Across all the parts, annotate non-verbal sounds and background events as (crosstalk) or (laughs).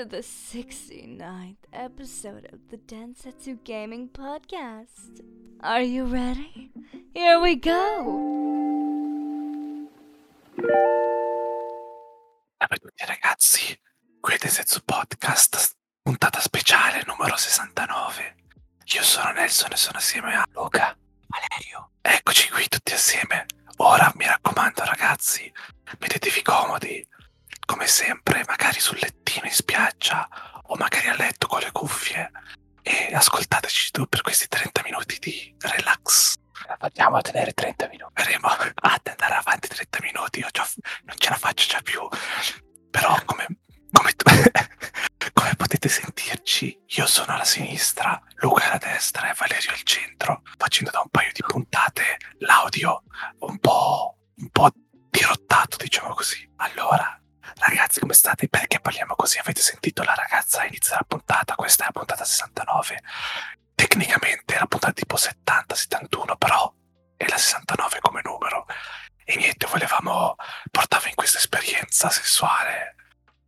to the 69th episode of the Densetsu Gaming Podcast. Are you ready? Here we go! Ciao a tutti ragazzi, qui è Densetsu Podcast, puntata speciale numero 69. Io sono Nelson e sono assieme a questa esperienza sessuale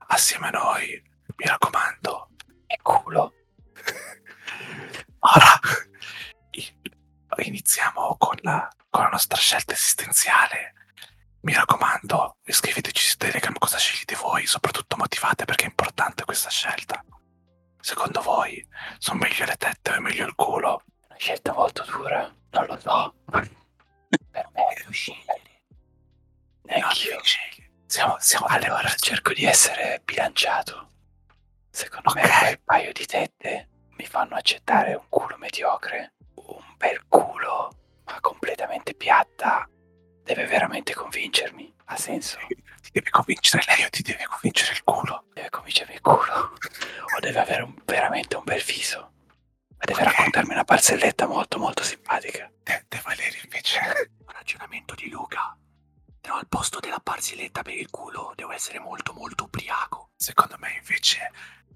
assieme a noi. Mi raccomando, E culo. (laughs) Ora iniziamo con la, con la nostra scelta esistenziale. Mi raccomando, iscriveteci su Telegram cosa scegliete voi, soprattutto motivate perché è importante questa scelta. Secondo voi sono meglio le tette o è meglio il culo? Una scelta molto dura. Non lo so. (laughs) Per me è più scegliere. Neanch'io. No. Siamo, siamo Allora cerco di essere bilanciato. Secondo Ok. me quel paio di tette mi fanno accettare un culo mediocre. Un bel culo, ma completamente piatta, deve veramente convincermi. Ha senso? Ti deve convincere lei o ti deve convincere il culo? Deve convincermi il culo. O deve avere un- veramente un bel viso. E deve Ok. raccontarmi una barzelletta molto molto simpatica. Te, te Valerio invece. (laughs) ragionamento di Luca. Però al posto della barzelletta per il culo devo essere molto molto ubriaco. Secondo me invece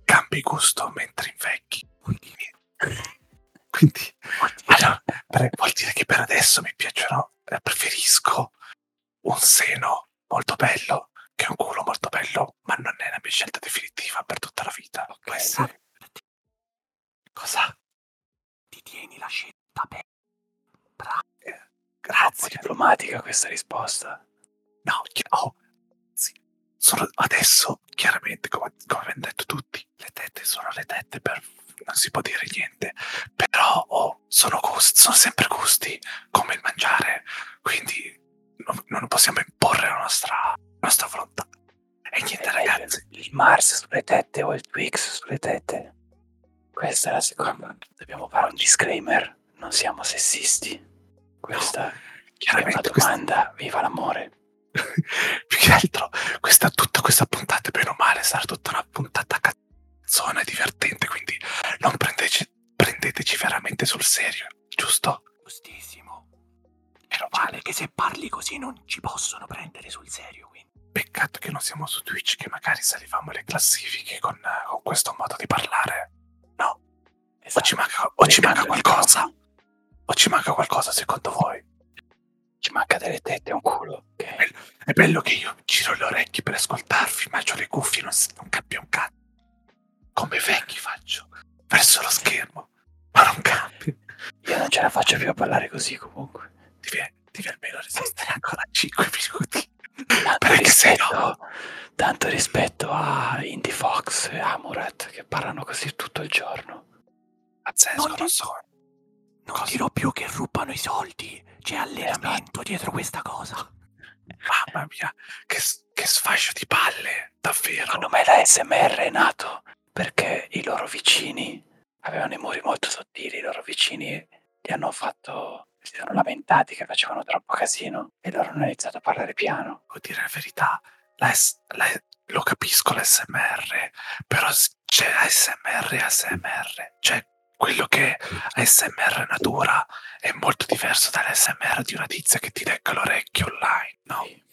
cambi gusto mentre invecchi. Quindi (laughs) Quindi, allora, per- vuol dire che per adesso mi piacciono, eh, preferisco un seno molto bello che un culo molto bello, ma non è la mia scelta definitiva per tutta la vita. Può essere. Cosa? ti tieni la scelta per Un po' Grazie. diplomatica questa risposta. No, oh, sì. Sono adesso, chiaramente, come, come abbiamo detto tutti, le tette sono le tette per non si può dire niente. Però oh, sono gusti, sono sempre gusti, come il mangiare. Quindi non, non possiamo imporre la nostra, la nostra volontà. E niente, Eh, ragazzi. Il Mars sulle tette o il Twix sulle tette. Questa è la seconda. Dobbiamo fare un disclaimer. Non siamo sessisti. Questa è una Chiaramente, questa, domanda. Viva l'amore. (laughs) più che altro, questa, tutta questa puntata, bene o male, sarà tutta una puntata cazzona e divertente. Quindi non prendeteci, prendeteci veramente sul serio, giusto? giustissimo. Meno male. che se parli così non ci possono prendere sul serio. Quindi. Peccato che non siamo su Twitch, che magari salivamo le classifiche con, con questo modo di parlare. No, o ci manca, o ci manca qualcosa. O ci manca qualcosa secondo voi? Ci manca delle tette un culo. Ok. È bello che io giro le orecchie per ascoltarvi, ma ho le cuffie non, non cambia un cazzo. Come vecchi faccio, verso lo schermo, ma non cambia. Io non ce la faccio più a parlare così comunque. Devi, devi almeno resistere ancora 5 minuti. Tanto Perché rispetto, tanto rispetto a Indy Fox e a Murat che parlano così tutto il giorno. Pazzesco, Non non, ti- so. Non Cosa? dirò più che rubano i soldi. C'è allenamento dietro questa cosa. (laughs) Mamma mia, che, che sfascio di palle, davvero. Secondo me la SMR è nato perché i loro vicini avevano i muri molto sottili, i loro vicini li hanno fatto, si sono lamentati che facevano troppo casino e loro hanno iniziato a parlare piano. Devo dire la verità, la S- la- lo capisco l'SMR, però c'è ASMR e ASMR. Cioè, quello che ASMR natura è molto diverso dall'ASMR di una tizia che ti lecca l'orecchio online, no? Sì.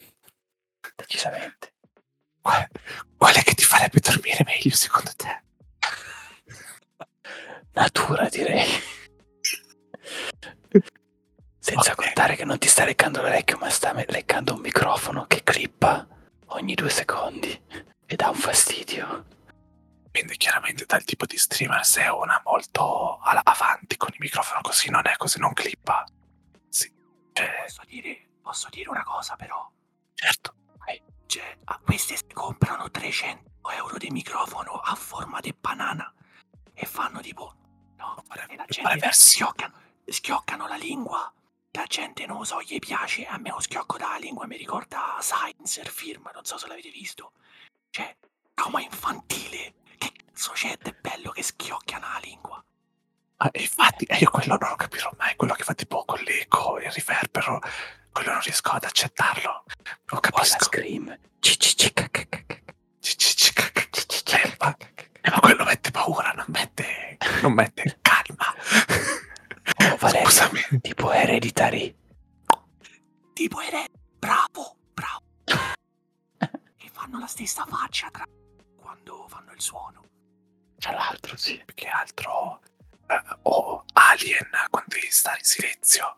Decisamente. Qual, qual è che ti farebbe dormire meglio secondo te? Natura direi. Senza Ok. contare che non ti sta leccando l'orecchio, ma sta leccando un microfono che clippa ogni due secondi e dà un fastidio. Dipende chiaramente dal tipo di streamer. Se è una molto avanti con il microfono così, non è così, non clippa. Sì, cioè, Posso dire, posso dire una cosa però? certo. Cioè, a queste si comprano 300 euro di microfono a forma di banana e fanno tipo... No, e la gente schioccano, schioccano la lingua. La gente non lo so, gli piace. A me lo schiocco dalla lingua mi ricorda Science, il film, non so se l'avete visto. Cioè, come infantile. C'è di bello che schiocchiano la lingua? Ah, infatti, eh, io quello non lo capirò mai, quello che fa tipo con l'eco il riverbero, quello non riesco ad accettarlo. Non capisco. scream? Ci, Eh, ma, eh, ma quello mette paura, non mette, non mette (laughs) calma. Oh, Valerio, Scusami. tipo Hereditary. Tipo ere... Bravo, bravo. (laughs) e fanno la stessa faccia tra... quando fanno il suono. Tra l'altro, sì. Più che altro, eh, o Alien, quando devi stare in silenzio.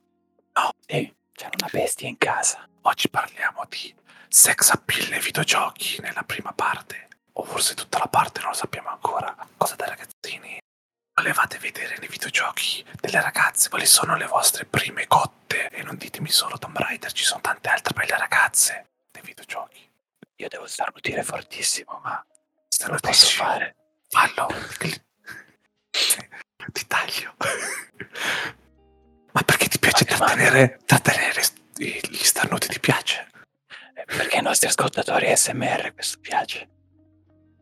Sì, c'è una bestia in casa. Oggi parliamo di sex appeal nei videogiochi nella prima parte, o forse tutta la parte, non lo sappiamo ancora. Cosa da ragazzini volevate vedere nei videogiochi delle ragazze? Quali sono le vostre prime cotte? E non ditemi solo Tomb Raider, ci sono tante altre belle ragazze nei videogiochi. Io devo starnutire fortissimo, ma Se lo posso fare. Fallo. Ti taglio. Ma perché ti piace Ma trattenere, trattenere gli starnuti? Ti piace? Perché ai nostri ascoltatori SMR questo piace.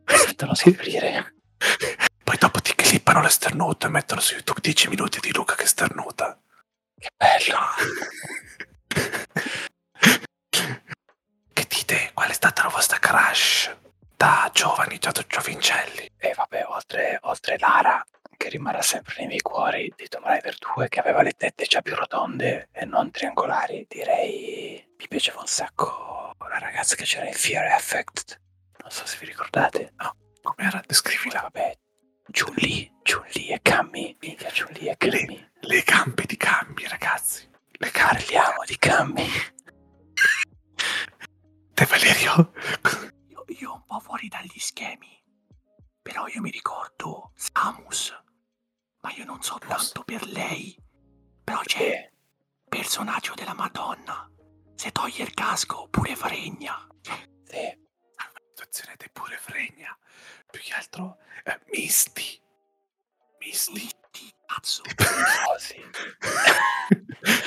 (laughs) Sentono soffrire. Poi dopo ti clippano l'esternuto e mettono su YouTube 10 minuti di Luca che sternuta. Che bello. (laughs) Che dite? Qual è stata la vostra crush da giovani, da giovincelli? E vabbè, oltre, oltre Lara, che rimarrà sempre nei miei cuori, di Tomb Raider 2, che aveva le tette già più rotonde e non triangolari, direi mi piaceva un sacco la ragazza che c'era in Fear Effect. Non so se vi ricordate. Com'era? Poi, Descrivila. vabbè, Chun-Li, Chun-Li e Cammy. Minchia, Chun-Li e Cammy. Le gambe di cambi, ragazzi. Le gambe. Parliamo di Cammy. Te Valerio? Io, un po' fuori dagli schemi. Però io mi ricordo Samus. Ma io non so tanto per lei. Però c'è personaggio della Madonna. Se toglie il casco, pure fregna. sì, situazione te pure fregna. Più che altro, eh, Misty. Misty. Ti cazzo. oh, (laughs) sì.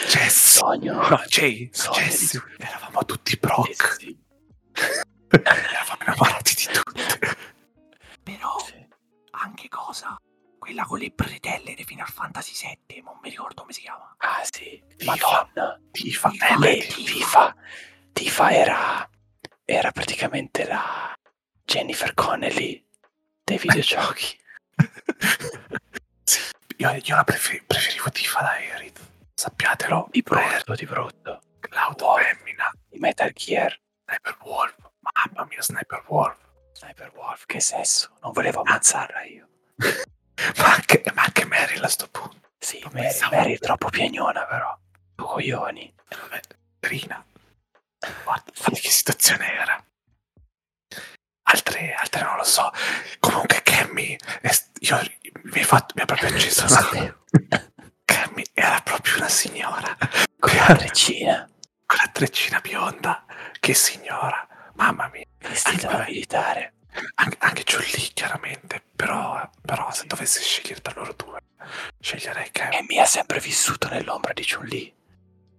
Jess. Sogno. No, Jay. Sogno Jess. Eravamo tutti Sì, Brock. (laughs) innamorati di tutte. Però Sì. anche cosa? Quella con le bretelle di Final Fantasy VII. Non mi ricordo come si chiama. Ah sì. Madonna. Tifa. Tifa. Eh, Lei, Tifa. Tifa, Tifa era, era praticamente la Jennifer Connelly dei videogiochi. (laughs) Sì, io, io la prefer- preferivo Tifa da Aerith. Sappiatelo. Di brutto, di brutto. Wow. femmina. Di Metal Gear, Sniper Wolf. Mamma mia, Sniper Wolf. Sniper Wolf, che sesso. Non volevo ammazzarla io. (laughs) Ma anche, ma anche Meryl a sto punto. Sì, Mary, pensavo. Mary è troppo piagnona però. Tu coglioni. E vabbè, Rina. Guarda, guarda che situazione era. Altre, altre non lo so. Comunque Cammy, io, mi, ha fatto, mi ha proprio acceso una... Sapevo. Cammy era proprio una signora. Con la (laughs) treccina, Con la treccina bionda. Che signora. Mamma mia. vestita da militare. Anche, anche Giulì, chiaramente. Però, però se dovessi scegliere tra loro due, sceglierei Cammy. Cammy ha sempre vissuto nell'ombra di Chun-Li.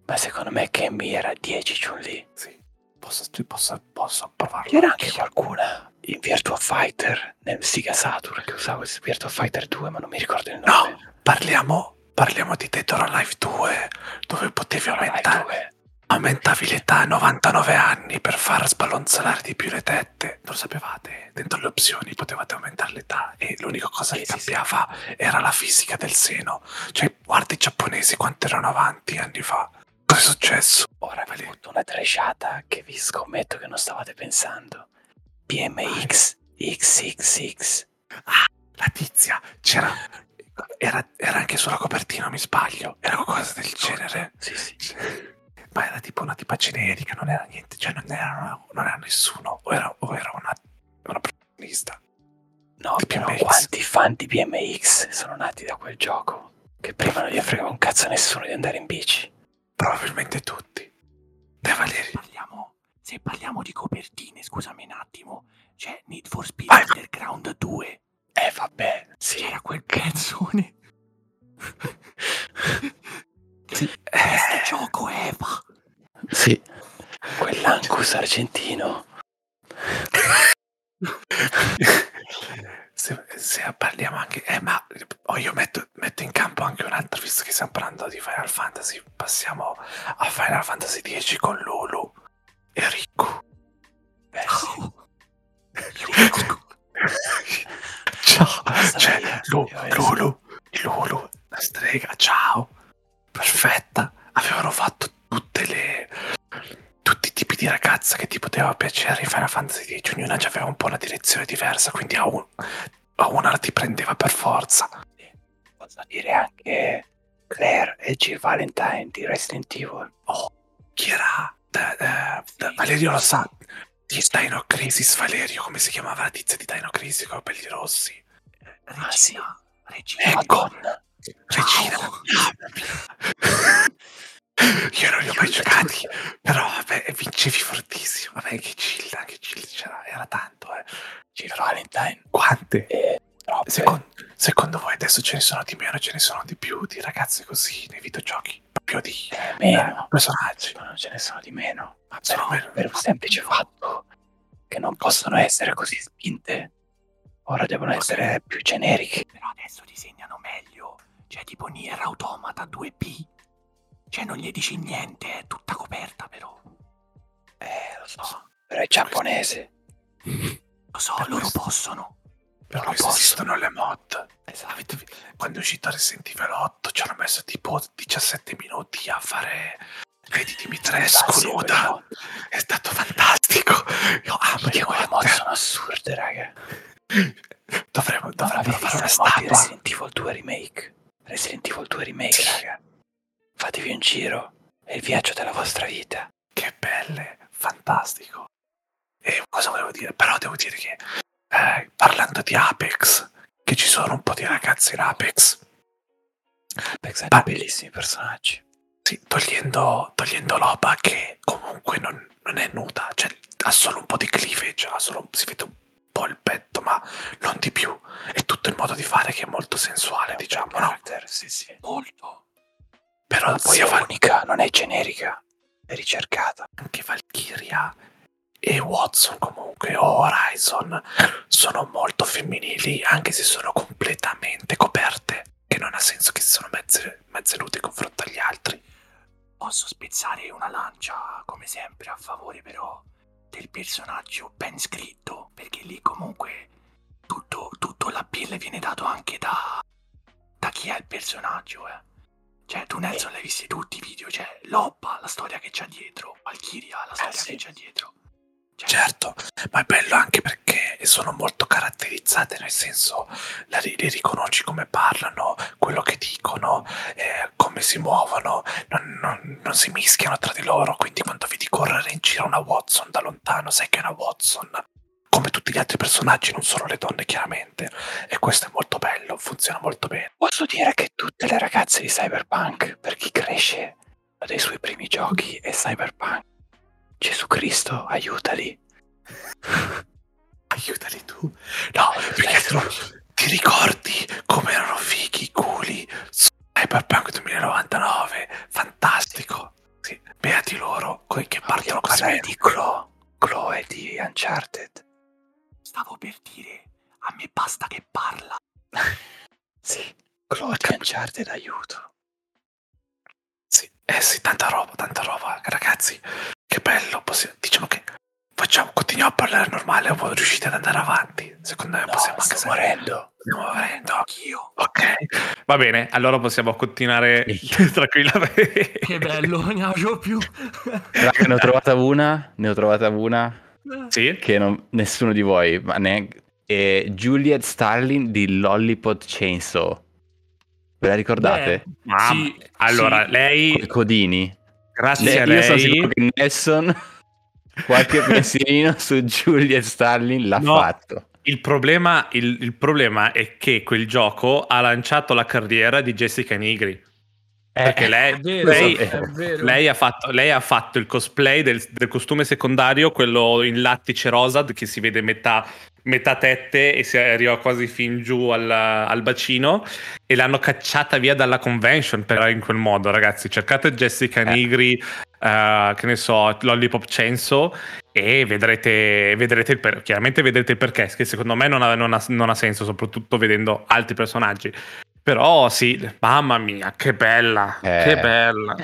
Ma secondo me Cammy era 10 Chun-Li. Sì. Posso, posso, posso provarlo. C'era anche qualcuna in Virtua Fighter nel Sega Saturn che usava il Virtua Fighter 2, ma non mi ricordo il nome. No, parliamo, parliamo di Dead or Alive 2, dove potevi Ormai aumentare. Aumentavi l'età a 99 anni per far sballonzolare di più le tette. Non lo sapevate? Dentro le opzioni potevate aumentare l'età e l'unica cosa Sì, che sì, sì. cambiava era la fisica del seno. Cioè, guarda i giapponesi quanto erano avanti anni fa. Cosa è successo? Ora vi butto una tresciata che vi scommetto che non stavate pensando. BMX XXX. La tizia c'era... Era, era anche sulla copertina, mi sbaglio. Era qualcosa del genere. Sì, sì. Ma era tipo una tipa generica, non era niente, cioè non era, non era nessuno, o era, o era una, una protagonista. No, però BMX. quanti fan di BMX sono nati da quel gioco? Che prima non gli fregava un cazzo a nessuno di andare in bici. Probabilmente tutti. Dai Valerio. Parliamo, se parliamo di copertine, scusami un attimo, c'è Need for Speed Vai. Underground 2. Eh vabbè, sì. C'era quel pezzone. Eh, gioco Eva. Sì. Quell'Ancus argentino. (laughs) se, se parliamo anche... Eh, ma oh, io metto, metto in campo anche un altro, visto che stiamo parlando di Final Fantasy. Passiamo a Final Fantasy X con Lulu e Riku. Beh, sì. Oh. (laughs) Ciao, cioè, Lulu, Lulu, la strega, ciao, perfetta. Avevano fatto tutte le, tutti i tipi di ragazza che ti poteva piacere in Final Fantasy X, ognuna aveva un po' una direzione diversa, quindi a, un- a una ti prendeva per forza. Posso dire anche Claire e Jill Valentine di Resident Evil. Chi era? Da- da- da- Valerio lo sa. Di Dino Crisis, Valerio, come si chiamava la tizia di Dino Crisis con i capelli rossi? Ah, sì. Regina. Regina. Ecco. Madonna. Regina. Io non li ho mai giocati, però vabbè, vincevi fortissimo. Vabbè, che Gilda, che Gilda c'era, era tanto, eh. Jill Valentine. Quante? E troppe. Secondo, secondo voi adesso ce ne sono di meno, ce ne sono di più di ragazze così nei videogiochi? Proprio di Eh, eh, meno. personaggi. Ma non ce ne sono di meno. Ma Sono però meno. per un semplice fatto che non possono essere così spinte. Ora devono essere più generiche. Però adesso disegnano meglio. C'è tipo Nier Automata 2P. Cioè non gli dici niente, è tutta coperta però. Eh, lo so. Però è giapponese. (laughs) Lo so, Per loro questo- possono. Per Non questo posso. esistono le mod. Esatto. Quando è uscito Resident Evil 8 ci hanno messo tipo 17 minuti a fare vedi Dimitrescu nuda. È stato fantastico. Io amo Perché le quelle mod. sono assurde, raga. (laughs) Dovremmo, dovremmo fare una statua. Resident Evil 2 Remake? Resident Evil 2 Remake, raga. Fatevi un giro. È il viaggio della vostra vita. Che belle, fantastico. E cosa volevo dire? Però devo dire che eh, parlando di Apex, che ci sono un po' di ragazzi in Apex, Apex Ah. bellissimi personaggi. sì, togliendo, togliendo Loba che comunque non, non è nuda, cioè ha solo un po' di cleavage, ha solo, si vede un po' il petto, ma non di più. È tutto il modo di fare che è molto sensuale, diciamo, no? Sì, sì. Molto. Però poi sia è Val- unica, non è generica. È ricercata. anche Valkyria e Watson comunque o Horizon sono molto femminili anche se sono completamente coperte che non ha senso che siano mezze, mezze nude in confronto agli altri Posso spezzare una lancia, come sempre, a favore però del personaggio ben scritto, perché lì comunque tutto, tutto l'appeal viene dato anche da, da chi è il personaggio, eh. Cioè, tu Nelson l'hai visti tutti i video, cioè, Loppa, la storia che c'è dietro, Valkyria, la storia sì. che c'è dietro. Certo ma è bello anche perché sono molto caratterizzate nel senso le riconosci come parlano quello che dicono eh, come si muovono non, non- non si mischiano tra di loro quindi quando vedi correre in giro una Watson da lontano sai che è una Watson. Come tutti gli altri personaggi non solo le donne chiaramente. E questo è molto bello funziona molto bene. Posso dire che tutte le ragazze di Cyberpunk, per chi cresce, dei suoi primi giochi è Cyberpunk. Gesù Cristo, aiutali. (laughs) aiutali tu no perché tu ti ricordi come erano fighi i culi su Cyberpunk 2099 fantastico sì, beati loro che partono così parlare di Chloe. Chloe di Uncharted. stavo per dire, a me basta che parla. (laughs) Sì. Chloe di Uncharted, aiuto. Sì, eh sì, tanta roba, tanta roba, ragazzi. Che bello. possi- diciamo che facciamo, continuiamo a parlare normale o riuscite ad andare avanti? Secondo me No, possiamo anche se- morendo. Stiamo morendo. Anch'io. Ok, va bene, allora possiamo continuare (laughs) tranquillamente. Che bello, ne ho più. Raga, ne ho trovata una, ne ho trovata una Sì? che non- nessuno di voi, ma neanche... È Juliet Starling di Lollipop Chainsaw. Ve la ricordate? Beh, Ah, sì, allora, sì. lei, codini. Grazie a Lei- io sono lei, sicuro che Nelson (laughs) qualche pensierino su Juliet Starling l'ha No. fatto. il problema, il, il problema è che quel gioco ha lanciato la carriera di Jessica Nigri. Perché Eh, lei, È vero, lei- lei ha, fatto, lei ha fatto il cosplay del, del costume secondario, quello in lattice rosa, che si vede metà, metà tette e si arriva quasi fin giù al, al bacino. E l'hanno cacciata via dalla convention per in quel modo, ragazzi. Cercate Jessica Eh. Nigri, eh, che ne so, Lollipop Censo e vedrete, vedrete il per- chiaramente vedrete il perché, che secondo me non ha, non ha- non ha senso, soprattutto vedendo altri personaggi. Però sì, mamma mia, che bella, Eh. che bella.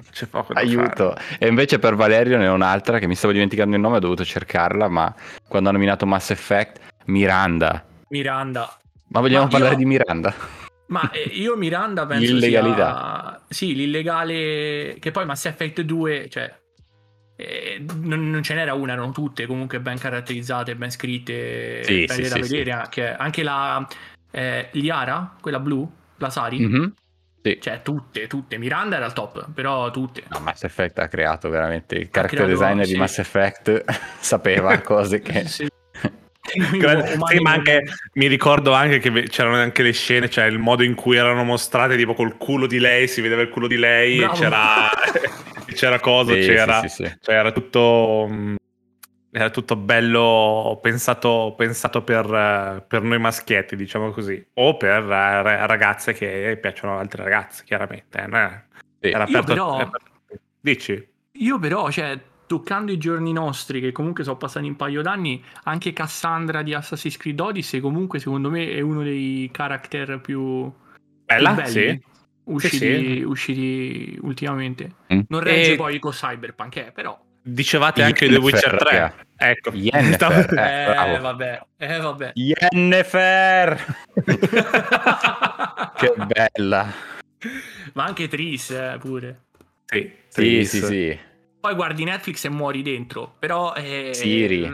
Aiuto. E invece per Valerio ne ho un'altra che mi stavo dimenticando il nome, ho dovuto cercarla, ma quando hanno nominato Mass Effect, Miranda. Miranda. Ma vogliamo Ma parlare io- di Miranda? Ma eh, io Miranda penso L'illegalità. sia... Sì, l'illegale... Che poi Mass Effect 2, cioè... eh, non, non ce n'era una, erano tutte comunque ben caratterizzate, ben scritte, Sì, belle sì, da sì, vedere. Anche, anche la eh, Liara, quella blu, la Sari, Mhm. Sì. cioè tutte, tutte. Miranda era al top, però tutte. No, Mass Effect ha creato veramente il character creato- designer di sì. Mass Effect (laughs) sapeva (laughs) cose che Sì. Sì, ma anche, mi ricordo anche che c'erano anche le scene, cioè il modo in cui erano mostrate, tipo col culo di lei, si vedeva il culo di lei, e c'era, (laughs) c'era cosa, Sì, c'era, sì, sì, sì. cioè era tutto, mh, era tutto bello pensato, pensato per, per noi maschietti, diciamo così, o per ra- ragazze che piacciono ad altre ragazze, chiaramente. eh, era- era Io aperto- però- era aperto- Dici? Io però, cioè, toccando i giorni nostri, che comunque sono passati un paio d'anni, anche Cassandra di Assassin's Creed Odyssey comunque secondo me è uno dei character più, Bella? più belli Sì. usciti, Sì, sì. usciti ultimamente. Mm. Non regge E- poi con Cyberpunk, eh, però... Dicevate anche The Witcher Yennefer, 3. raga. Ecco. Yennefer, (laughs) Eh, Eh, vabbè, eh, vabbè. Yennefer! (laughs) che bella. Ma anche Tris, eh, pure. Sì, Sì, Tris. sì, sì. Poi guardi Netflix e muori dentro, però... Eh, Siri.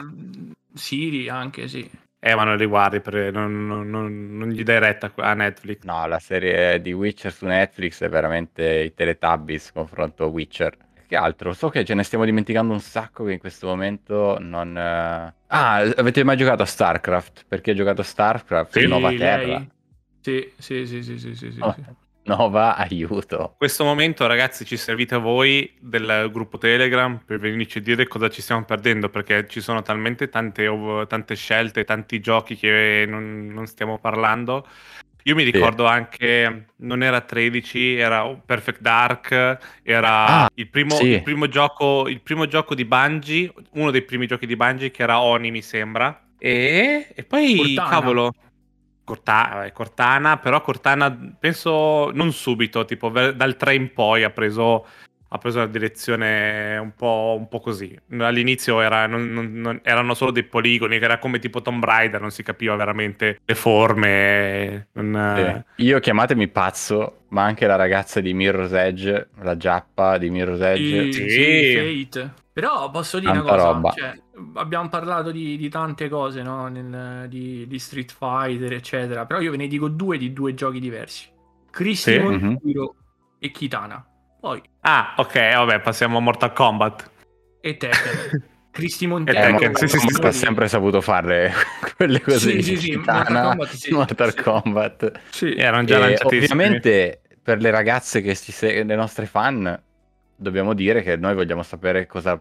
Siri anche, sì. Eh, ma non li guardi, perché non, non- non- non gli dai retta a Netflix. No, la serie di Witcher su Netflix è veramente i Teletubbies confronto a Witcher. Che altro? So che ce ne stiamo dimenticando un sacco che in questo momento non... eh, Ah, avete mai giocato a StarCraft? Perché ha giocato a StarCraft? Sì, Nuova lei- Terra. Sì, sì, sì, sì, sì, sì, sì, Oh. sì. Nova, aiuto. In questo momento, ragazzi, ci servite voi del gruppo Telegram per venirci a dire cosa ci stiamo perdendo, perché ci sono talmente tante, ov- tante scelte, tanti giochi che non, non stiamo parlando. Io mi ricordo anche, non era 13, era Perfect Dark, era Ah, il, primo, sì. il primo gioco, il primo gioco di Bungie, uno dei primi giochi di Bungie che era Oni, mi sembra. E, e poi, Cortana. cavolo, Corta- Cortana, però Cortana penso non subito, tipo dal 3 in poi ha preso, ha preso una direzione un po', un po' così. All'inizio era- non- non- non- erano solo dei poligoni, che era come tipo Tomb Raider, non si capiva veramente le forme. non- Sì. Io chiamatemi pazzo, ma anche la ragazza di Mirror's Edge, la giappa di Mirror's Edge. Sì, Sì. Fate. Però posso dire una Tanta cosa, roba. cioè, abbiamo parlato di, di tante cose, no? Nel- di, di Street Fighter, eccetera. Però io ve ne dico due di due giochi diversi. Cristimo Sì, mhm. Hero e Kitana. Poi, Ah, ok, vabbè, passiamo a Mortal Kombat. e Tekken. (laughs) Cristi Eh, Eh, Montero. Mortal sì, sì, sì, ha sempre saputo fare (laughs) quelle cose Sì, di sì, sì, Mortal Kombat, sì, Mortal sì. Kombat. Sì. Erano già E ovviamente per le ragazze che ci se- le nostre fan dobbiamo dire che noi vogliamo sapere cosa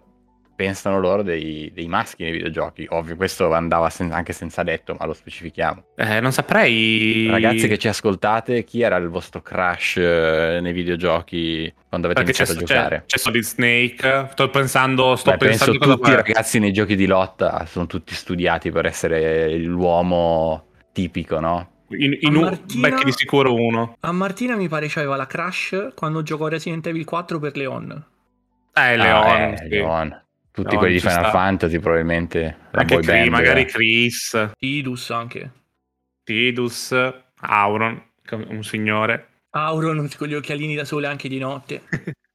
pensano loro dei, dei maschi nei videogiochi. Ovvio, questo andava sen- anche senza detto, ma lo specifichiamo. Eh, non saprei. Ragazzi che ci ascoltate, chi era il vostro crush eh, nei videogiochi quando avete Perché c'è, iniziato a c'è, giocare? c'è Solid Snake. Sto pensando, sto Beh, pensando penso tutti i ragazzi nei giochi di lotta sono tutti studiati per essere l'uomo tipico, no? In, in un, Martina- di sicuro uno. A Martina mi pare c'aveva la crash quando giocò Resident Evil 4 per Leon. Eh, Leon. Ah, eh, sì. Leon. Tutti Leon quelli di Final sta. Fantasy probabilmente. Anche boy Chris, band. magari Chris, Tidus anche. Tidus, Auron, un signore. Auron con gli occhialini da sole anche di notte. (laughs)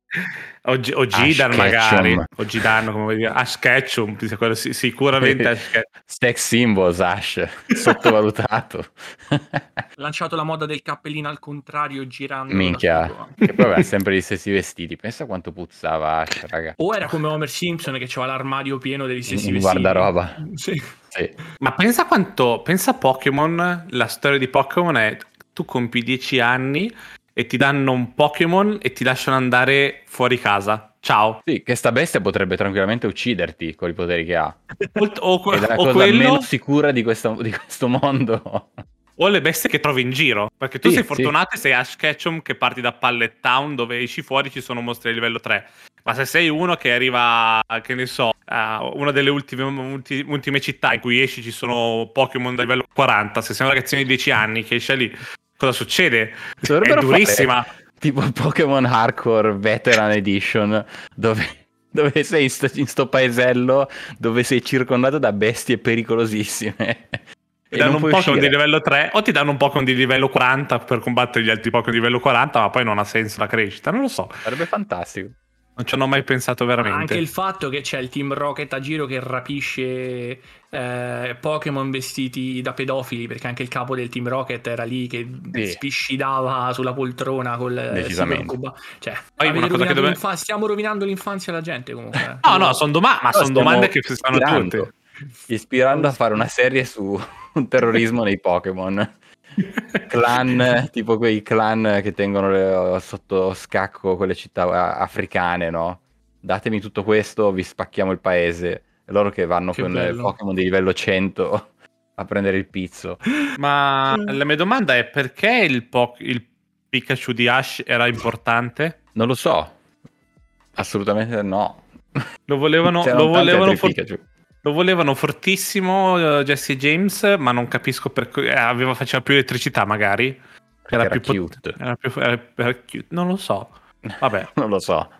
O, G- o Gidan Ash magari. O Gidan, come vuoi dire. Ash Ketchum, sì, quello sì- sicuramente Ash (laughs) Ketchum. Sex symbols, Ash. (laughs) Sottovalutato. (laughs) Lanciato la moda del cappellino al contrario girando. Minchia. che poi aveva sempre gli stessi vestiti. Pensa quanto puzzava Ash, raga. O era come Homer Simpson che aveva l'armadio pieno degli stessi vestiti. guardaroba. Sì. Sì. Ma pensa quanto. Pensa a Pokémon. La storia di Pokémon è. Tu compi 10 anni e ti danno un Pokémon e ti lasciano andare fuori casa. Ciao. Sì, che sta bestia potrebbe tranquillamente ucciderti con i poteri che ha. O, o que- è la o cosa quello, meno sicura di questo, di questo mondo. o le bestie che trovi in giro. Perché tu Sì, sei fortunato e sei Ash Ketchum che parti da Pallet Town dove esci fuori ci sono mostri di livello 3. Ma se sei uno che arriva, che ne so, a una delle ultime, ulti- ultime città in cui esci ci sono Pokémon da livello 40, se sei un ragazzino di 10 anni che esce lì, cosa succede? Dovrebbero è durissima. fare tipo Pokémon Hardcore Veteran Edition, dove, dove sei in sto, in sto paesello dove sei circondato da bestie pericolosissime. (laughs) Ti E danno un Pokémon di livello 3 o ti danno un Pokémon di livello 40 per combattere gli altri Pokémon di livello 40, ma poi non ha senso la crescita. Non lo so, Sarebbe fantastico. Non ci hanno mai pensato veramente. Anche il fatto che c'è il team Rocket a giro che rapisce eh, Pokémon vestiti da pedofili, perché anche il capo del team Rocket era lì che Sì. spiscidava sulla poltrona col eh, Decisamente. Cioè, Poi avete una cosa che rovinato dove- stiamo rovinando l'infanzia alla gente comunque. eh. No, no, sono doma- ma No, sono domande che si fanno tutte. Ispirando a fare una serie su (laughs) un terrorismo nei Pokémon. Clan, tipo quei clan che tengono le- sotto scacco quelle città africane, no? Datemi tutto questo, vi spacchiamo il paese. E loro che vanno Che con bello. Pokémon di livello 100 a prendere il pizzo. Ma la mia domanda è perché il, po- il Pikachu di Ash era importante? Non lo so. Assolutamente no. Lo volevano, lo volevano, for- Pikachu. Lo volevano fortissimo eh, Jesse James, ma non capisco perché. eh, aveva, faceva più elettricità, magari. Era, più pot- cute. Era più, era- era cute. Non lo so. Vabbè. (laughs) Non lo so.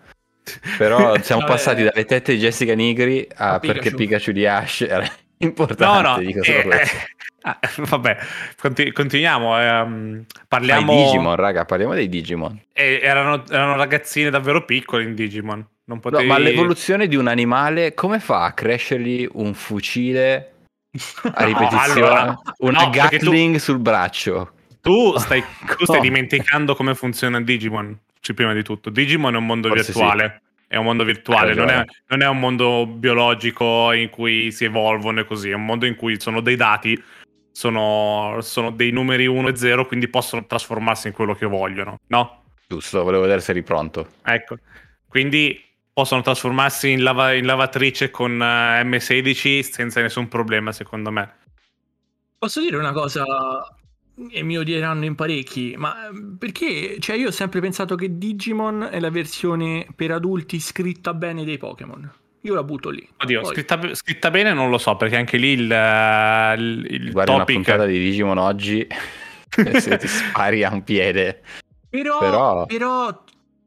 (laughs) Però siamo Vabbè. passati dalle tette di Jessica Nigri a A perché Pikachu. Pikachu di Ash era (laughs) No, importante. no. dico solo eh, questo. eh, ah, vabbè, Conti- continuiamo. ehm, parliamo. Digimon, raga, parliamo dei Digimon. eh, erano, erano ragazzine davvero piccole in Digimon. Non No, potevi... ma l'evoluzione di un animale, come fa a crescergli un fucile a (laughs) ripetizione? allora, una no, perché tu- Gatling sul braccio. Tu (laughs) stai, tu stai No. dimenticando come funziona Digimon. cioè, prima di tutto, Digimon è un mondo Forse virtuale. È un mondo virtuale, non è, non è un mondo biologico in cui si evolvono e così. È un mondo in cui sono dei dati, sono, sono dei numeri 1 e 0, quindi possono trasformarsi in quello che vogliono, no? Giusto, volevo vedere se eri pronto. Ecco, quindi possono trasformarsi in, lava- in lavatrice con eh, M16 senza nessun problema, secondo me. Posso dire una cosa e mi odieranno in parecchi, ma eh, perché cioè io ho sempre pensato che Digimon è la versione per adulti scritta bene dei Pokémon. Io la butto lì. Oddio, Poi- scritta, scritta bene non lo so, perché anche lì il, eh, il, il Guardi una topic... puntata di Digimon oggi (laughs) se ti spari a un piede. Però, Però- però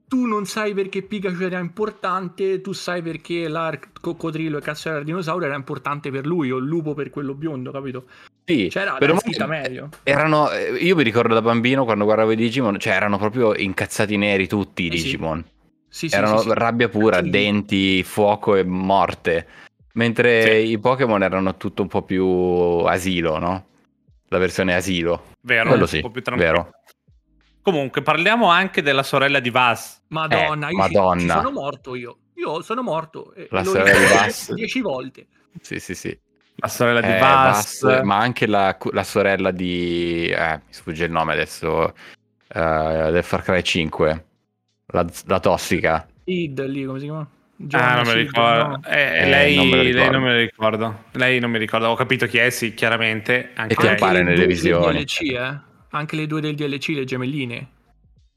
tu non sai perché Pikachu era importante, tu sai perché l'arc coccodrillo e cazzo dinosauro era importante per lui, o il lupo per quello biondo, capito? Sì, C'era però era scritta meglio. erano, eh, io mi ricordo da bambino quando guardavo i Digimon, cioè erano proprio incazzati neri tutti i Eh. Digimon. Sì, sì, erano sì, sì. rabbia pura, Sì. denti, fuoco e morte. Mentre Sì. i Pokémon erano tutto un po' più asilo, no? La versione asilo. Vero, Quello un sì, po' più tranquillo. vero. Comunque, parliamo anche della sorella di Vas. Madonna, Eh, io Madonna. Ci, sono morto io. Io sono morto. e La sorella di Bass. Dieci volte. Sì, sì, sì. La sorella di Eh, Vas. Bass, ma anche la, la sorella di... Eh, mi sfugge il nome adesso. eh, del Far Cry 5. La, la tossica. Id lì, come si chiama? Ah, Giovanna non me lo ricordo. no? Eh, Eh, lei, non me lo lei ricordo. non me lo ricordo. Lei non mi ricordo. Ho capito chi è, sì, chiaramente. Anche E che appare le nelle visioni. DLC, eh? Anche le due del DLC, le gemelline.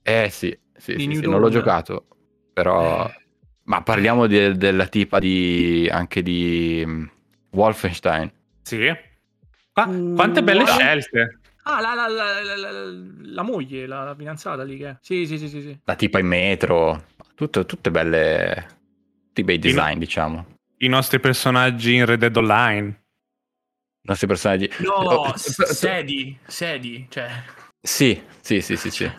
Eh sì, sì, sì, sì, non l'ho giocato. Però... Eh. Ma parliamo di- della tipa di... anche di... mm, Wolfenstein. Sì. Qua- quante belle Uh, scelte. Ah, la, la, la, la, la- la moglie, la, la fidanzata lì che è. Sì, sì, sì, sì. sì. La tipa in metro. Tutto- tutte belle... Tutti bei design, diciamo. I nostri personaggi in Red Dead Online. I nostri personaggi... No, Oh, sedi, sedi, cioè... Sì, sì, sì, sì, sì.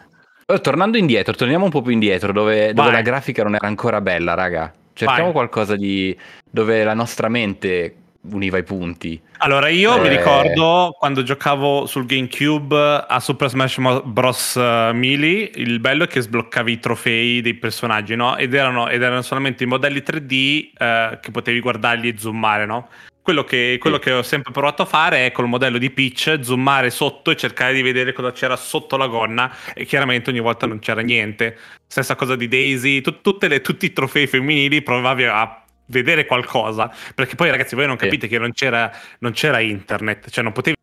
Però tornando indietro, torniamo un po' più indietro, dove, dove la grafica non era ancora bella, raga. Cerchiamo Vai. qualcosa di... dove la nostra mente univa i punti. Allora, io mi Eh. ricordo quando giocavo sul GameCube a Super Smash Bros. eh, Melee, il bello è che sbloccavi i trofei dei personaggi, no? Ed erano, ed erano solamente i modelli 3D eh, che potevi guardarli e zoomare, no? Quello, che, quello Sì. che ho sempre provato a fare è col modello di Peach, zoomare sotto e cercare di vedere cosa c'era sotto la gonna e chiaramente ogni volta non c'era niente. Stessa cosa di Daisy, tu- tutte le- tutti i trofei femminili provavi a vedere qualcosa, perché poi ragazzi voi non Sì. capite che non c'era, non c'era internet, cioè non potevi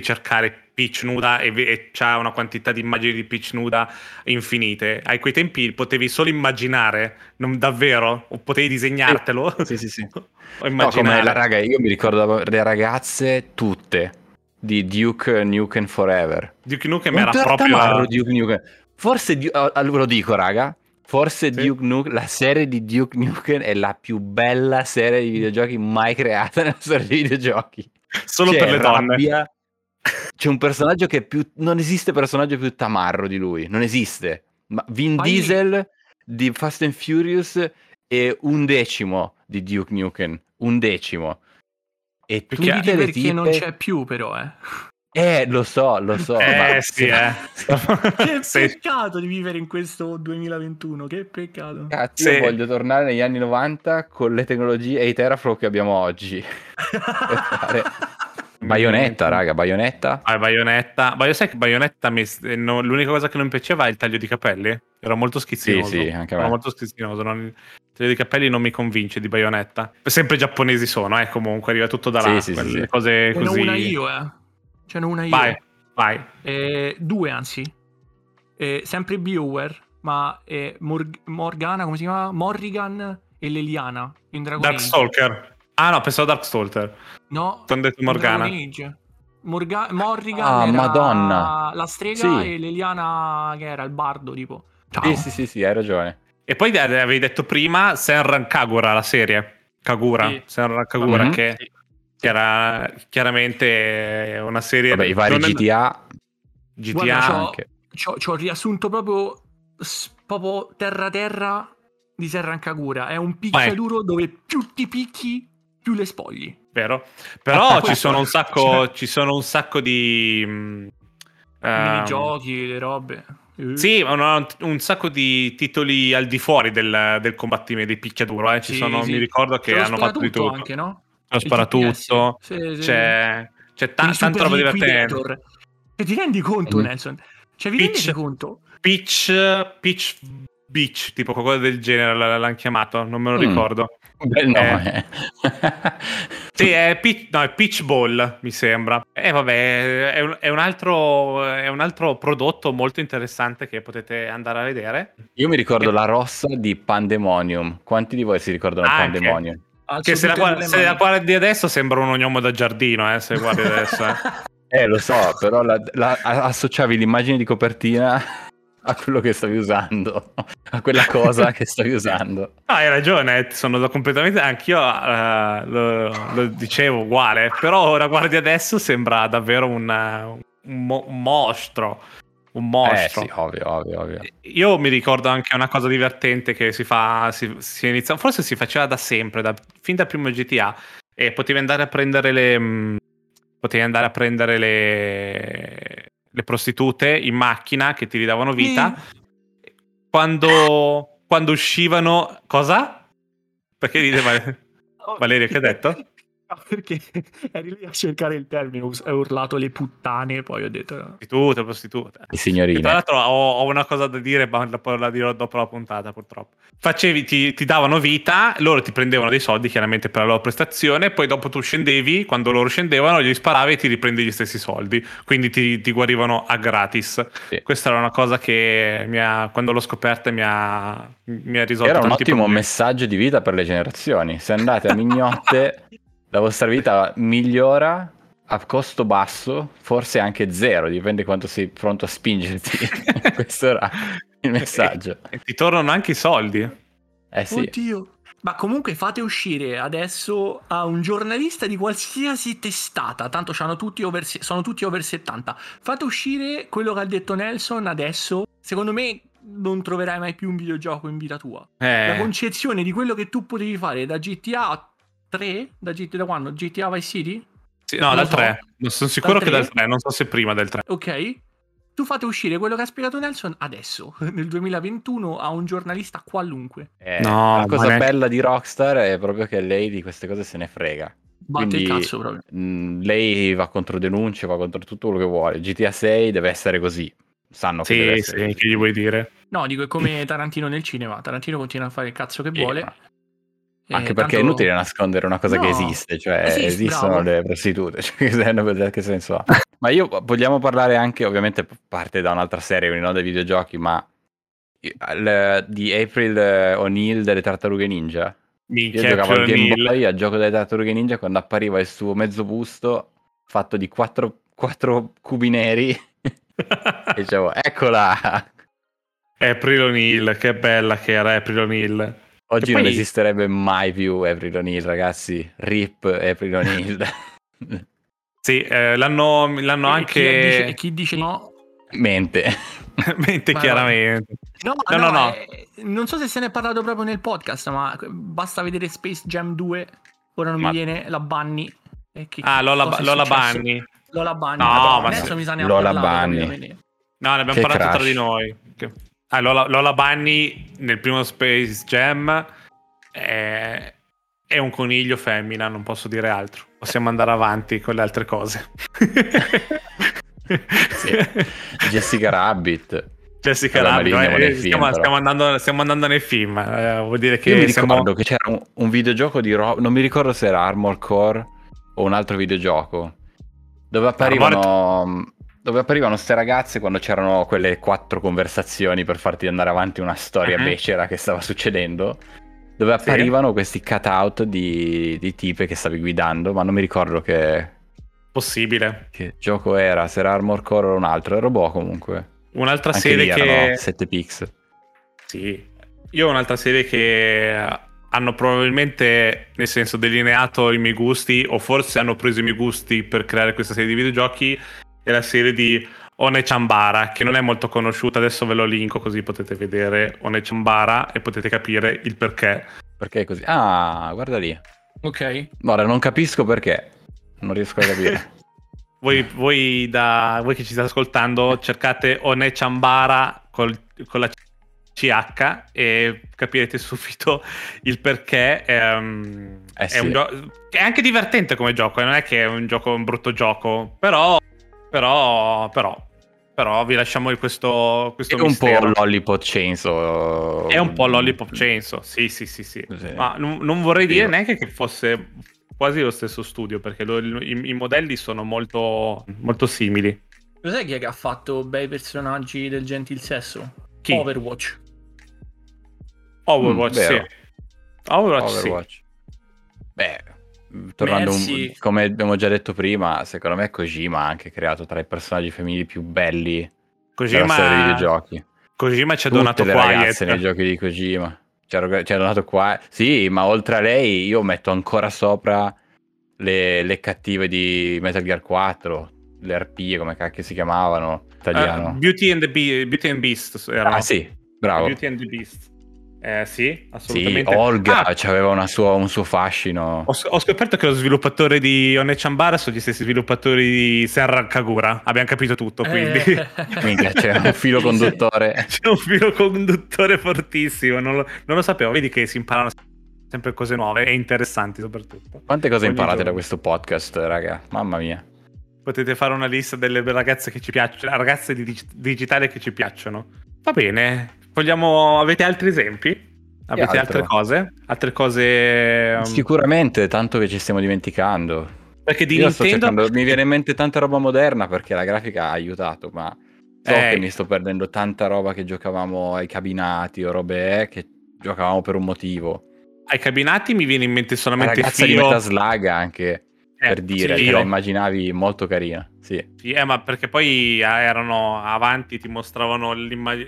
cercare Peach nuda e, e c'ha una quantità di immagini di Peach nuda infinite. A quei tempi potevi solo immaginare, non davvero, o potevi disegnartelo. Sì, sì, sì. (laughs) o No, immaginare. la raga, io mi ricordo le ragazze tutte di Duke Nukem Forever. Duke Nukem Un era proprio Duke Nukem. Forse, Du- ah, ah, lo dico raga, forse Sì. Duke Nukem, la serie di Duke Nukem è la più bella serie di videogiochi mai creata (laughs) nella storia dei videogiochi. solo C'è per le donne. rabbia, C'è un personaggio che è più... Non esiste personaggio più tamarro di lui, non esiste. Ma Vin Poi- Diesel di Fast and Furious è un decimo di Duke Nukem, un decimo. E Perché- tutte Perché, tipe... non c'è più, però, eh. Eh, lo so, lo so. Eh ma- sì, eh. Che (laughs) peccato di vivere in questo 2021, che peccato. Cazzo, Sì. io voglio tornare negli anni 90 con le tecnologie e i teraflow che abbiamo oggi. (laughs) fare- Bayonetta, raga, Bayonetta. Ah, Bayonetta. Ma io sai che Bayonetta mi- eh, no, l'unica cosa che non mi piaceva è il taglio di capelli. Era molto schizzinoso. Sì, sì, anche me. Era molto schizzinoso. non- Il taglio di capelli non mi convince di Bayonetta. Sempre giapponesi sono, eh, comunque arriva tutto da là. Sì, sì, sì, cose Ce n'ho così. una io, eh. Ce n'ho una io. Vai, vai. Eh, due, anzi. Eh, sempre BioWare, ma eh, Mor- Morgana, come si chiama? Morrigan e Leliana in Dragon Age. Darkstalker. Ah no, pensavo Darkstalker. No, Quando ho detto Morgana. Morga- Morrigan Ah, era Madonna. la strega Sì. e Leliana che era il bardo, tipo. Ciao. Sì, sì, sì, sì, hai ragione. E poi avevi detto prima Senran Kagura, la serie. Kagura. Sì. Senran Kagura, Mhm. che, che era chiaramente una serie... Vabbè, i vari non GTA GTA. Guarda, anche. C'ho, c'ho riassunto proprio, proprio terra terra di Serran Kagura. È un picchiaduro dove più ti picchi, più le spogli. Vero? Però (laughs) ci sono un sacco, ci sono un sacco di... mm, ehm, Minigiochi, le robe. Eh. Sì, un, un sacco di titoli al di fuori del, del combattimento dei picchiaduro. Eh. Ci Sì, sono, sì. mi ricordo che hanno fatto di tutto. anche, no? Lo Il sparatutto. Sì. C'è, c'è ta- tanta roba divertente. E ti rendi conto, Mm. Nelson? Cioè, vi Peach. rendete conto? Peach, Peach Beach, tipo qualcosa del genere l'hanno chiamato, non me lo Mm. ricordo. Bel nome. (laughs) Sì, è Peach, no, è Peach Ball, mi sembra. E vabbè, è un, è un altro, è un altro prodotto molto interessante che potete andare a vedere. Io mi ricordo la rossa di Pandemonium. Quanti di voi si ricordano Anche. Pandemonium? Alzo Che se la, e guardi, se la guardi adesso sembra un ognomo da giardino, eh, se guardi adesso. eh. (laughs) Eh, lo so, però la- la- associavi l'immagine di copertina a quello che stavi usando, a quella cosa che stavi usando. (laughs) No, hai ragione, sono completamente. Anch'io eh, lo, lo dicevo uguale, però ora guardi adesso sembra davvero un, un, mo- un mostro. Un Eh mostro. sì, ovvio, ovvio, ovvio. Io mi ricordo anche una cosa divertente che si fa, si, si inizia, forse si faceva da sempre, da- fin dal primo GTA, e potevi andare a prendere le, mh, potevi andare a prendere le, le prostitute in macchina che ti ridavano vita. Quando, quando uscivano, cosa? Perché ride Vale- (laughs) Valerio, che hai detto? (laughs) Perché (laughs) eri lì a cercare il termine, hai urlato le puttane, poi ho detto... Prostitute, prostitute. Le Che signorine. tra l'altro ho, ho una cosa da dire, ma la, la dirò dopo la puntata, purtroppo. Facevi, ti, ti davano vita, loro ti prendevano dei soldi chiaramente per la loro prestazione, poi dopo tu scendevi, quando loro scendevano, gli sparavi e ti riprendi gli stessi soldi, quindi ti, ti guarivano a gratis. Sì. Questa era una cosa che mi ha, quando l'ho scoperta mi ha, mi ha risolto Era un ottimo problemi. messaggio di vita per le generazioni. Se andate a mignotte, (laughs) la vostra vita migliora a costo basso, forse anche zero, dipende quanto sei pronto a spingerti. (laughs) Questo era il messaggio. E ti tornano anche i soldi. Eh sì. Oddio. Ma comunque fate uscire adesso a un giornalista di qualsiasi testata, tanto c'hanno tutti over, sono tutti over 70. Fate uscire quello che ha detto Nelson adesso. Secondo me non troverai mai più un videogioco in vita tua. La Eh, concezione di quello che tu potevi fare da GTA 3? Da, GT, da quando? GTA Vice City? Sì, no, Non dal so. 3. Non sono sicuro Dal che dal 3? 3, non so se prima del 3. Ok. Tu fate uscire quello che ha spiegato Nelson adesso, (laughs) nel 2021, a un giornalista qualunque. Eh, No, la cosa neanche- bella di Rockstar è proprio che lei di queste cose se ne frega. Batte Quindi- il cazzo proprio. Mm, lei va contro denunce, va contro tutto quello che vuole. GTA 6 deve essere così. Sanno che deve Sì, essere sì, così. che gli vuoi dire? No, dico, è come Tarantino nel cinema. Tarantino continua a fare il cazzo che Sì, vuole. ma- Eh, Anche perché è tanto- inutile nascondere una cosa che No, esiste, cioè esiste, esistono bravo. le prostitute, (laughs) cioè, che senso- che senso ha? ma io vogliamo parlare anche, ovviamente parte da un'altra serie, quindi non dai videogiochi, ma il- di April eh, O'Neil delle Tartarughe Ninja. Io Minchia, giocavo al Game O'Neill. Boy al gioco delle Tartarughe Ninja quando appariva il suo mezzo busto fatto di quattro, quattro cubi neri e (laughs) dicevo, eccola! April O'Neil, che bella che era April O'Neil. Oggi E non poi- esisterebbe mai più April O'Neil, ragazzi. Rip April O'Neil. (laughs) Sì, eh, l'hanno, l'hanno E chi dice- e anche... chi dice no? Mente. (laughs) mente Ma- chiaramente. No, No, no, no. eh, non so se se ne è parlato proprio nel podcast, ma basta vedere Space Jam 2. Ora non Ma- mi viene la Bunny. Che- Ah, Lola, Lola? Bunny. Lola Bunny. No, ma adesso se- mi sa ne ha Lola parlato, Bunny. No, ne abbiamo Che parlato tra crash. di noi. Che- Ah, Lola, Lola Bunny nel primo Space Jam è... è un coniglio femmina, non posso dire altro. Possiamo andare avanti con le altre cose. (laughs) Sì. Jessica Rabbit. Jessica ma Rabbit, andiamo eh, film, stiamo, stiamo andando, stiamo andando nei film. eh, vuol dire che Io mi siamo- ricordo che c'era un, un videogioco di Rob, non mi ricordo se era Armor Core o un altro videogioco, dove apparivano, dove apparivano ste ragazze quando c'erano quelle quattro conversazioni per farti andare avanti una storia Mhm. becera che stava succedendo, dove Sì. apparivano questi cutout di, di tipe che stavi guidando, ma non mi ricordo che, possibile. che gioco era, se era Armor Core o un altro, era boh comunque. Un'altra Anche serie che... erano 7 pixel. Sì, io ho un'altra serie che hanno probabilmente, nel senso, delineato i miei gusti, o forse hanno preso i miei gusti per creare questa serie di videogiochi, è la serie di One Chambara, che non è molto conosciuta, adesso ve lo linko così potete vedere One Chambara e potete capire il perché. Perché è così? Ah, guarda lì. Ok. Ora non capisco perché. Non riesco a capire. (laughs) Voi, voi, da, voi che ci state ascoltando, cercate One Chambara col- con la CH e capirete subito il perché. ehm, Eh è, sì. un gio- è anche divertente come gioco, eh, non è che è un gioco un brutto gioco, però, però, però, però vi lasciamo questo, questo È un po' mistero. Lollipop Chainsaw. È un po' Lollipop Chainsaw, sì, sì, sì, sì. Sì. Ma non, non vorrei dire Io- neanche che fosse quasi lo stesso studio, perché lo- i, i modelli sono molto, molto simili. Lo sai chi è che ha fatto bei personaggi del gentil sesso? Chi? Overwatch. Overwatch, Mm, sì. vero. Overwatch, sì. Overwatch. Beh, tornando un- come abbiamo già detto prima, secondo me Kojima ha anche creato tra i personaggi femminili più belli della storia dei Kojima, videogiochi. Kojima ci ha donato le Quiet. ragazze nei giochi di Kojima. Ci ha, donato qua. Sì, ma oltre a lei io metto ancora sopra le, le cattive di Metal Gear 4, le arpie, come cacchio si chiamavano, Eh, italiano. Beauty, and the Be- Beauty and Beast erano. ah sì, bravo. Beauty and the Beast. Eh, sì, Sì, assolutamente. Olga Ah, aveva una sua- un suo fascino. ho, ho scoperto che lo sviluppatore di Onechambara sono gli stessi sviluppatori di Senran Kagura. Abbiamo capito tutto, quindi. Eh. (laughs) Minchia, c'è un filo conduttore. C'è un filo conduttore fortissimo, non lo, non lo sapevo. Vedi che si imparano sempre cose nuove e interessanti soprattutto. Quante cose Ogni imparate giorno. da questo podcast, raga? Mamma mia. Potete fare una lista delle ragazze che ci piacciono, ragazze di dig- digitali che ci piacciono. Va bene. Vogliamo, avete altri esempi? Avete altro? altre cose? Altre cose... um, Sicuramente, tanto che ci stiamo dimenticando. Perché di Io Nintendo... cercando, mi viene in mente tanta roba moderna perché la grafica ha aiutato, ma so Eh. che mi sto perdendo tanta roba che giocavamo ai cabinati o robe eh, che giocavamo per un motivo. Ai cabinati mi viene in mente La solamente ragazza di Fio. Metal Slug anche, Eh, per dire, sì, la immaginavi molto carina. Sì, Sì, eh, ma perché poi eh, erano avanti, ti mostravano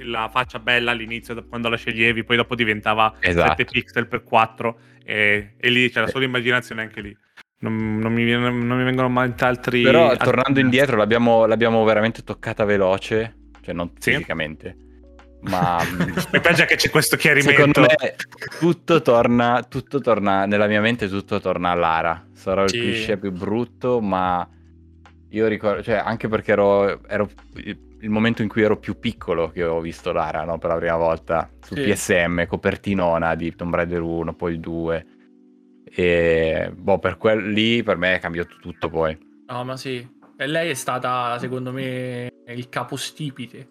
la faccia bella all'inizio, da- quando la sceglievi, poi dopo diventava Esatto. 7 pixel per 4 e, e lì c'era Sì. solo immaginazione anche lì. Non, non mi, viene- non mi vengono mai altri... Però altri- tornando indietro l'abbiamo, l'abbiamo veramente toccata veloce, cioè non Sì. fisicamente, ma (laughs) Mi piace che c'è questo chiarimento. secondo me tutto torna, tutto torna, nella mia mente tutto torna a Lara. Sarà il cliché più brutto, ma io ricordo, cioè anche perché ero, ero il momento in cui ero più piccolo che ho visto Lara, no? Per la prima volta su Sì. PSM, copertinona di Tomb Raider 1, poi il 2. E boh, per quel lì per me è cambiato tutto poi. No, ma sì. E lei è stata, secondo me, il capostipite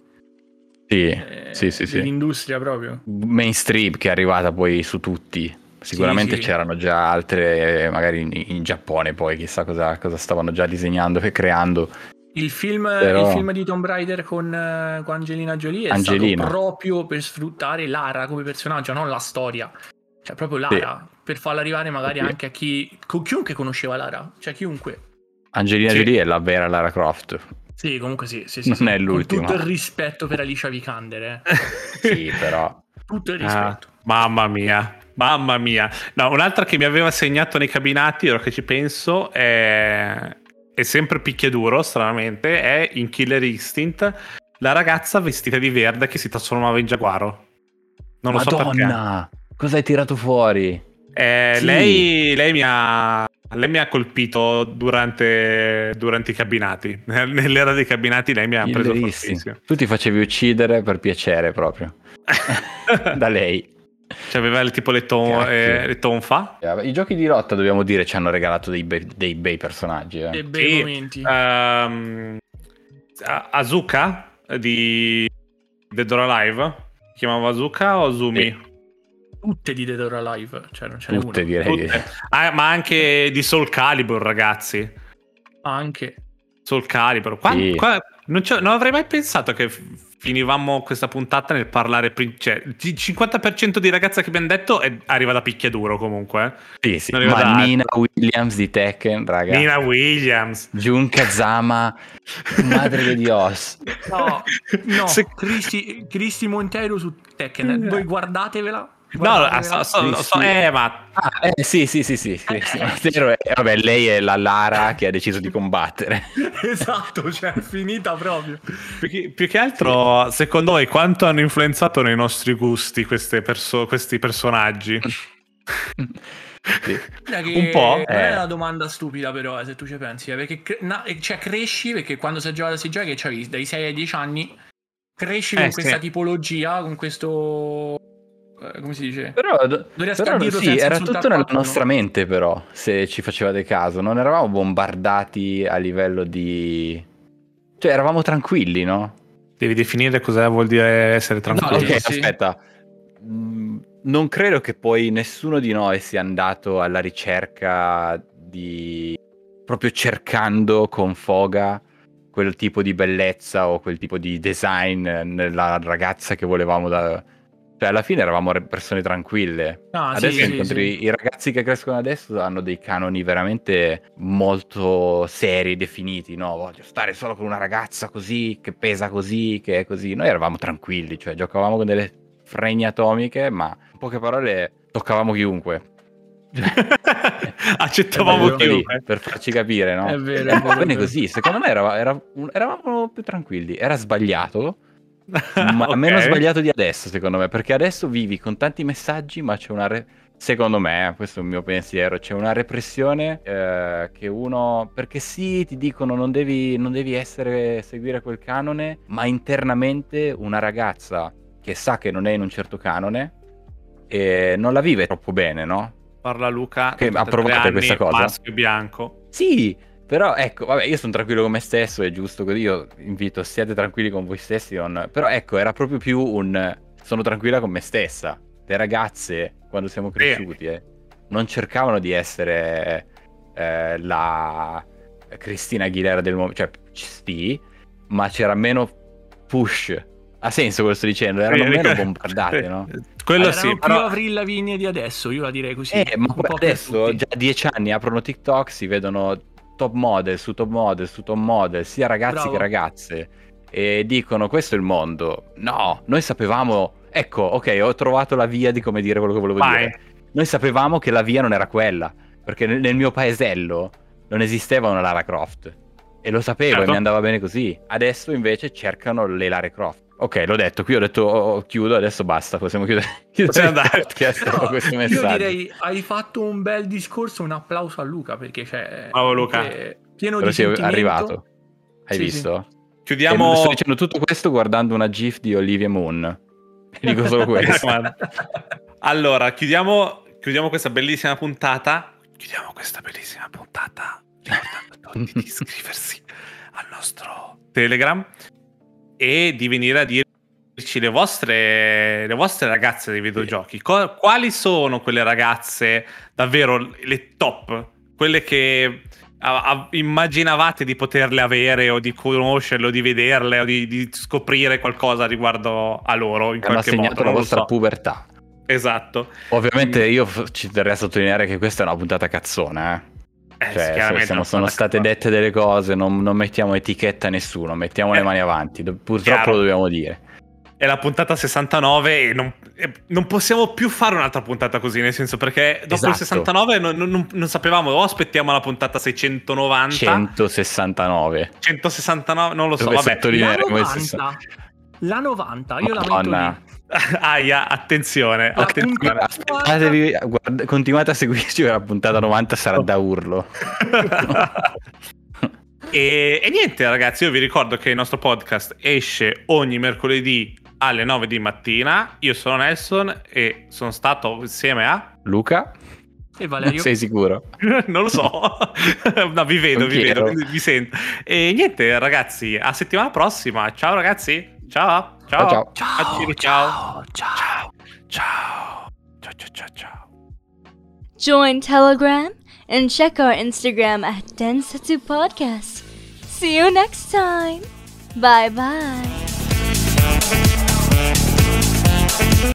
Sì, eh, sì, sì, sì. dell'industria proprio. mainstream che è arrivata poi su tutti. Sicuramente sì. c'erano già altre, magari in, in Giappone poi chissà cosa, cosa stavano già disegnando e creando. Il film, Però- il film di Tomb Raider con, eh, con Angelina Jolie è Angelina. stato proprio per sfruttare Lara come personaggio, non la storia. Cioè, proprio Lara, per farla arrivare magari Sì. anche a chi... con chiunque conosceva Lara, cioè chiunque. Angelina Sì. Jolie è la vera Lara Croft. Sì, comunque sì, sì, sì, Non sì. è l'ultima. Con tutto il rispetto per Alicia Vikander, eh. (laughs) Sì, però. Tutto il Ah, rispetto. mamma mia, mamma mia. No, un'altra che mi aveva segnato nei cabinati, ora che ci penso, è, è sempre picchiaduro, stranamente, è in Killer Instinct la ragazza vestita di verde che si trasformava in giaguaro. Non lo so perché. Madonna, cosa hai tirato fuori? Eh, Sì. lei, lei mi ha, lei mi ha colpito durante, durante i cabinati. (laughs) Nell'era dei cabinati lei mi ha preso fortissimo. Tu ti facevi uccidere per piacere proprio. (laughs) da lei. Cioè, aveva il- tipo le, ton, eh, le tonfa. I giochi di lotta, dobbiamo dire, ci hanno regalato dei, bei- dei bei personaggi. eh. Dei bei Sì. momenti. A- Azuka di Dead or Alive. Si chiamava Azuka o Azumi? Tutte di Dead or Alive, cioè non ce n'è Tutte una. direi. Tutte. Ah, ma anche di Soul Calibur, ragazzi. Anche. Soul Calibur. Qua- Sì. qua- non, non avrei mai pensato che finivamo questa puntata nel parlare. prin- Cioè, il 50% di ragazza che abbiamo detto è- arriva da picchiaduro comunque. eh. Sì, sì. Non arriva da Ma altro. Nina Williams di Tekken, raga. Nina Williams. Jun Kazama, madre di Dios. No, no, Se- Cristi, Cristi Montero su Tekken. Voi guardatevela. No, guardatevela. so- so- Sì, so- sì. eh, ma Ah, eh, sì, sì, sì, sì. sì, sì. È- vabbè, lei è la Lara che ha deciso di combattere. (laughs) esatto, cioè è finita proprio. più che, più che altro, secondo voi, quanto hanno influenzato nei nostri gusti queste perso- questi personaggi? Sì. Che Un po', Non è eh. una domanda stupida, però, eh, se tu ci pensi. eh, perché cre- na- cioè, cresci perché quando si gioca si gioca che c'avevi dai 6 ai 10 anni. Cresci Eh, con questa sì. tipologia, con questo. Eh, come si dice? Però, riesco però a dirlo sì, era tutto nella qualcuno. nostra mente, però, se ci facevate caso. Non eravamo bombardati a livello di... Cioè, eravamo tranquilli, no? Devi definire cosa vuol dire essere tranquillo. sì, ok, sì. aspetta. Mm, Non credo che poi nessuno di noi sia andato alla ricerca di... proprio cercando con foga quel tipo di bellezza o quel tipo di design nella ragazza che volevamo da... Cioè, alla fine eravamo persone tranquille. Sì, adesso sì, incontri sì. i ragazzi che crescono adesso hanno dei canoni veramente molto seri, definiti, no? Voglio stare solo con una ragazza così, che pesa così, che è così. Noi eravamo tranquilli, cioè giocavamo con delle fregne atomiche, ma in poche parole toccavamo chiunque. (laughs) Accettavamo chiunque. per farci capire, no? È vero, è vero, bene così, secondo me era- eravamo più tranquilli. Era sbagliato, ma Ok. meno sbagliato di adesso, secondo me, perché adesso vivi con tanti messaggi, ma c'è una. re- Secondo me, questo è il mio pensiero, c'è una repressione eh, che uno. Perché sì, ti dicono non devi, non devi essere, seguire quel canone, ma internamente una ragazza che sa che non è in un certo canone e non la vive troppo bene, no? Parla Luca. Che 83 approvate anni, questa cosa? Maschio bianco. Sì, però ecco, vabbè, io sono tranquillo con me stesso, è giusto così, io invito, siate tranquilli con voi stessi, non- però ecco, era proprio più un sono tranquilla con me stessa. Le ragazze, quando siamo cresciuti, eh, non cercavano di essere eh, la Cristina Aguilera del momento, cioè sì, ma c'era meno push. Ha senso quello che sto dicendo, erano meno (laughs) bombardate, no? Quello Erano sì, più però Avril Lavigne di adesso, io la direi così. Eh, ma adesso già a dieci anni aprono TikTok, si vedono top model su top model su top model, sia ragazzi Bravo. che ragazze, e dicono questo è il mondo. No, noi sapevamo, ecco, ok, ho trovato la via di come dire quello che volevo vai. dire. Noi sapevamo che la via non era quella, perché nel, mio paesello non esisteva una Lara Croft. E lo sapevo Certo. e mi andava bene così. Adesso invece cercano le Lara Croft. Ok, l'ho detto, qui ho detto oh, chiudo, adesso basta, possiamo chiudere, (laughs) chiudere Possiamo andare. No, con questo io messaggio. direi hai fatto un bel discorso, un applauso a Luca perché c'è Bravo, Luca. pieno Però di sei sentimento. arrivato. Hai Sì, visto? E Chiudiamo... sto dicendo tutto questo guardando una gif di Olivia Moon. (laughs) Dico solo questo. allora, chiudiamo, chiudiamo questa bellissima puntata. Chiudiamo questa bellissima puntata ricordando a tutti di (laughs) iscriversi al nostro Telegram e di venire a dirci le vostre, le vostre ragazze dei videogiochi. Co- quali sono quelle ragazze davvero le top? Quelle che a- a- immaginavate di poterle avere o di conoscerle o di vederle o di, di scoprire qualcosa riguardo a loro in Hanno qualche segnato modo. la vostra so. pubertà. Esatto. Ovviamente io ci terrei a sottolineare che questa è una puntata cazzona, eh. Eh, Cioè, chiaramente sono, sono sta state d'accordo. dette delle cose, non, non mettiamo etichetta a nessuno, mettiamo le Eh, mani avanti. Do- Purtroppo chiaro. lo dobbiamo dire. È la puntata 69 e non, e non possiamo più fare un'altra puntata così, nel senso perché dopo Esatto. il 69 non, non- non sapevamo, o aspettiamo la puntata 690, 169. 169, non lo so, Dove vabbè. La sottolineare come si 90, la 90, io la metto Madonna. lì. (laughs) Aia, attenzione, attenzione. puntata- Aspettatevi, guarda- continuate a seguirci, la puntata 90 sarà da urlo. (laughs) e, e niente ragazzi, io vi ricordo che il nostro podcast esce ogni mercoledì alle 9 di mattina. Io sono Nelson e sono stato insieme a... Luca? E Valerio. Sei sicuro? (laughs) non lo so, no, vi vedo, Non vi vedo, chiedo. vi sento. E niente, ragazzi, a settimana prossima. Ciao, ragazzi. Ciao, Ciao. Ciao. Ciao. Ciao. Ciao. Ciao. Ciao. Ciao. Ciao. Join Telegram and check our Instagram at Densatsu Podcast. See you next time. Bye bye.